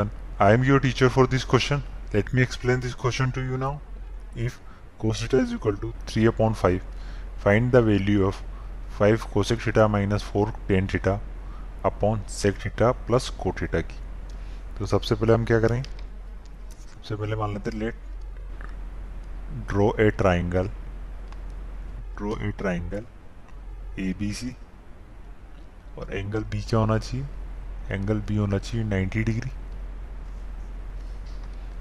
everyone. I am your teacher for this question. Let me explain this question to you now. If cos theta is equal to 3 upon 5, find the value of 5 cosec theta minus 4 tan theta upon sec theta plus cot theta की तो सबसे पहले हम क्या करेंगे सबसे पहले मान लेते let draw a triangle draw a triangle A B C और एंगल बी क्या होना चाहिए एंगल बी होना चाहिए 90 डिग्री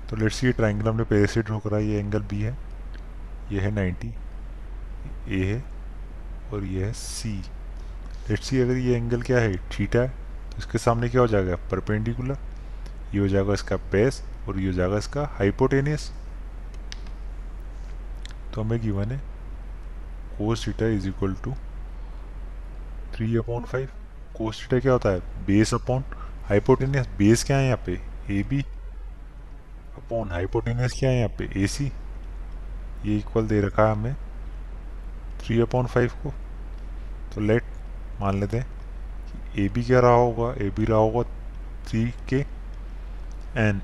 तो लेट्स सी ट्राइंगल हमने पहले से ड्रॉ करा, ये एंगल बी है, ये है 90 ए है और ये है सी लेट्स सी अगर ये एंगल क्या है, थीटा है तो इसके सामने क्या हो जाएगा परपेंडिकुलर ये हो जाएगा इसका बेस और ये हो जाएगा इसका हाइपोटेनियस तो हमें गिवन है cos theta is equal to three upon five cos theta क्या होता है बेस अपॉन हाइपोटेनियस बेस क्या है यहाँ पे? ए बी अपॉन हाइपोटेनियस क्या है यहाँ पे ए सी ये इक्वल दे रखा है हमें थ्री अपॉन फाइव को। तो लेट मान लेते हैं कि ए बी क्या रहा होगा? ए बी रहा होगा थ्री के एन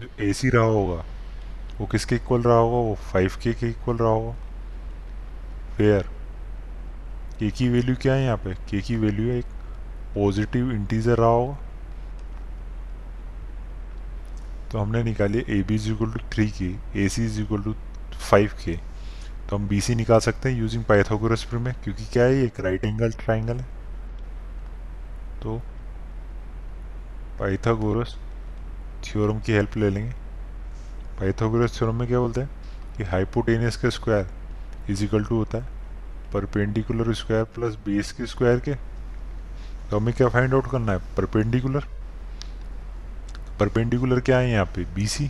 जो ए सी रहा होगा, वो किसके इक्वल रहा होगा? वो फाइव के के इक्वल रहा होगा। फेयर के की वैल्यू क्या है यहाँ पे? के की वैल्यू एक पॉजिटिव इंटीजर रहा होगा। तो हमने निकाली A B is equal to three के A C is equal to five के तो हम बी सी निकाल सकते हैं यूजिंग पाइथागोरस में, क्योंकि क्या है एक राइट एंगल ट्राइंगल है। तो पाइथागोरस थ्योरम की हेल्प ले लेंगे। पाइथागोरस थ्योरम में क्या बोलते हैं? कि हाइपोटेनियस का स्क्वायर इज़ इक्वल टू होता है परपेंडिकुलर स्क्वायर प्लस बेस के स्क्वायर के। तो हमें क्या फाइंड आउट करना है? परपेंडिकुलर परपेंडिकुलर क्या है यहाँ पे? बी सी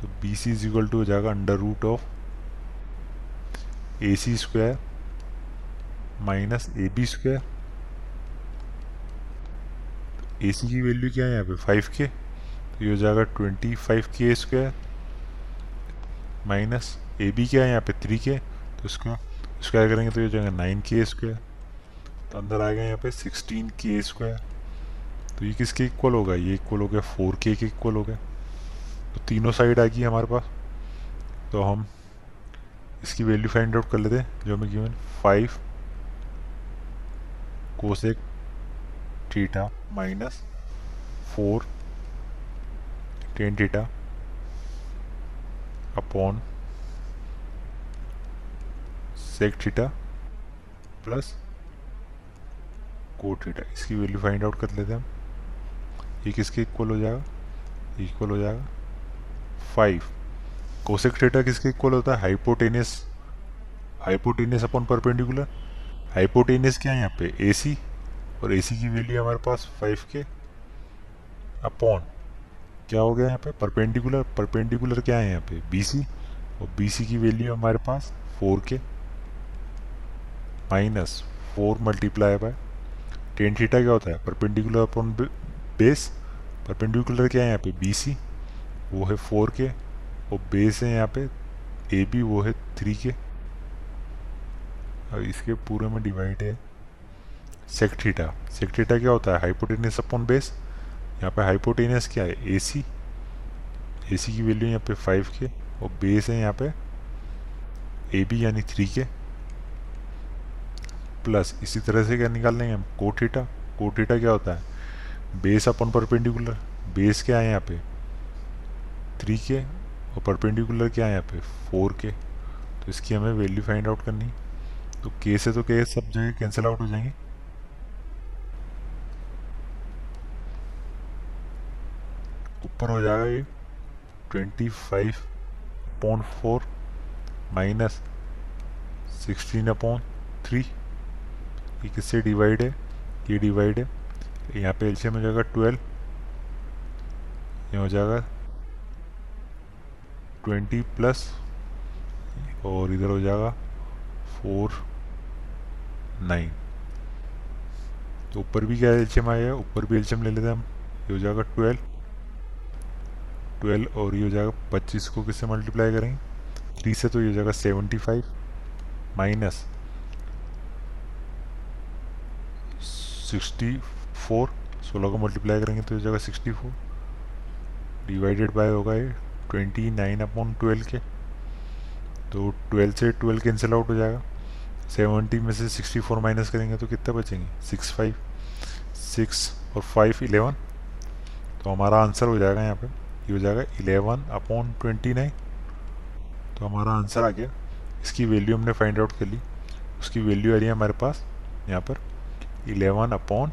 तो B C is equal to हो जाएगा under root of A C square minus A B square A C की वैल्यू क्या है यहाँ पे? फाइव के तो ये हो जाएगा twenty five k square minus A B क्या है यहाँ पे? थ्री के तो इसका स्क्वायर करेंगे तो ये हो जाएगा नाइन के स्क्वायर तो अंदर आएगा यहाँ पे सिक्सटीन के स्क्वायर तो ये किसके इक्वल होगा? ये इक्वल हो गया फोर के के इक्वल हो गया। तो तीनों साइड आ गई हमारे पास। तो हम इसकी वैल्यू फाइंड आउट कर लेते हैं, जो हमें given five cosec theta minus four tan theta upon sec theta plus cot theta इसकी वैल्यू फाइंड आउट कर लेते हैं हम। ये किसके इक्वल हो जाएगा इक्वल हो जाएगा फाइव कोसेक थीटा किसके इक्वल होता है hypotenuse hypotenuse upon perpendicular hypotenuse क्या है यहाँ पे ए सी और ए सी की वैल्यू हमारे पास फाइव के अपॉन क्या हो गया यहाँ पे परपेंडिकुलर परपेंडिकुलर क्या है यहाँ पे बी सी और बी सी की वैल्यू हमारे पास फोर के minus four multiply by tan theta क्या होता है परपेंडिकुलर अपॉन बेस परपेंडिकुलर क्या है यहाँ पे? बी सी वो है फोर के और बेस है यहाँ पे ए बी वो है थ्री के और इसके पूरे में डिवाइड है सेक थीटा सेक थीटा क्या होता है? हाइपोटेनियस अपॉन बेस यहाँ पे हाइपोटेनियस क्या है? ए सी ए सी की वैल्यू यहाँ पे फाइव के और बेस है यहाँ पे ए बी यानी थ्री के प्लस इसी तरह से क्या निकाल लेंगे हम? कोटीटा कोटीटा क्या होता है? बेस अपॉन परपेंडिकुलर, बेस क्या है यहाँ पे? थ्री के, और परपेंडिकुलर क्या है यहाँ पे? फोर के। तो इसकी हमें वैल्यू फाइंड आउट करनी तो के से तो के सब जगह कैंसिल आउट हो जाएँगे। ऊपर हो जाएगा ये twenty five point four minus sixteen upon three ये किससे डिवाइड है? ये डिवाइड है यहाँ पे एल्शियम हो जाएगा ट्वेल्व ये हो जाएगा ट्वेंटी प्लस और इधर हो जाएगा फोर नाइन तो ऊपर भी क्या एल्शियम आएगा? ऊपर भी एल्शियम ले लेते हैं हम। ये हो जाएगा ट्वेल्व ट्वेल्व और ये हो जाएगा पच्चीस को किससे मल्टीप्लाई करेंगे? थ्री से तो ये हो जाएगा seventy five minus sixty four, सोलह को मल्टीप्लाई करेंगे तो इस जगह सिक्सटी फोर डिवाइडेड बाय होगा ये ट्वेंटी नाइन अपॉन ट्वेल्व के. तो ट्वेल्व से ट्वेल्व कैंसिल आउट हो जाएगा. सेवेंटी में से सिक्सटी फोर माइनस करेंगे तो कितने बचेंगे? सिक्स फाइव सिक्स और फाइव इलेवन तो हमारा आंसर हो जाएगा यहाँ पे. ये हो जाएगा इलेवन अपॉन ट्वेंटी नाइन तो हमारा आंसर आ गया. इसकी वैल्यू हमने फाइंड आउट कर ली. उसकी वैल्यू आ रही है हमारे पास यहाँ पर eleven upon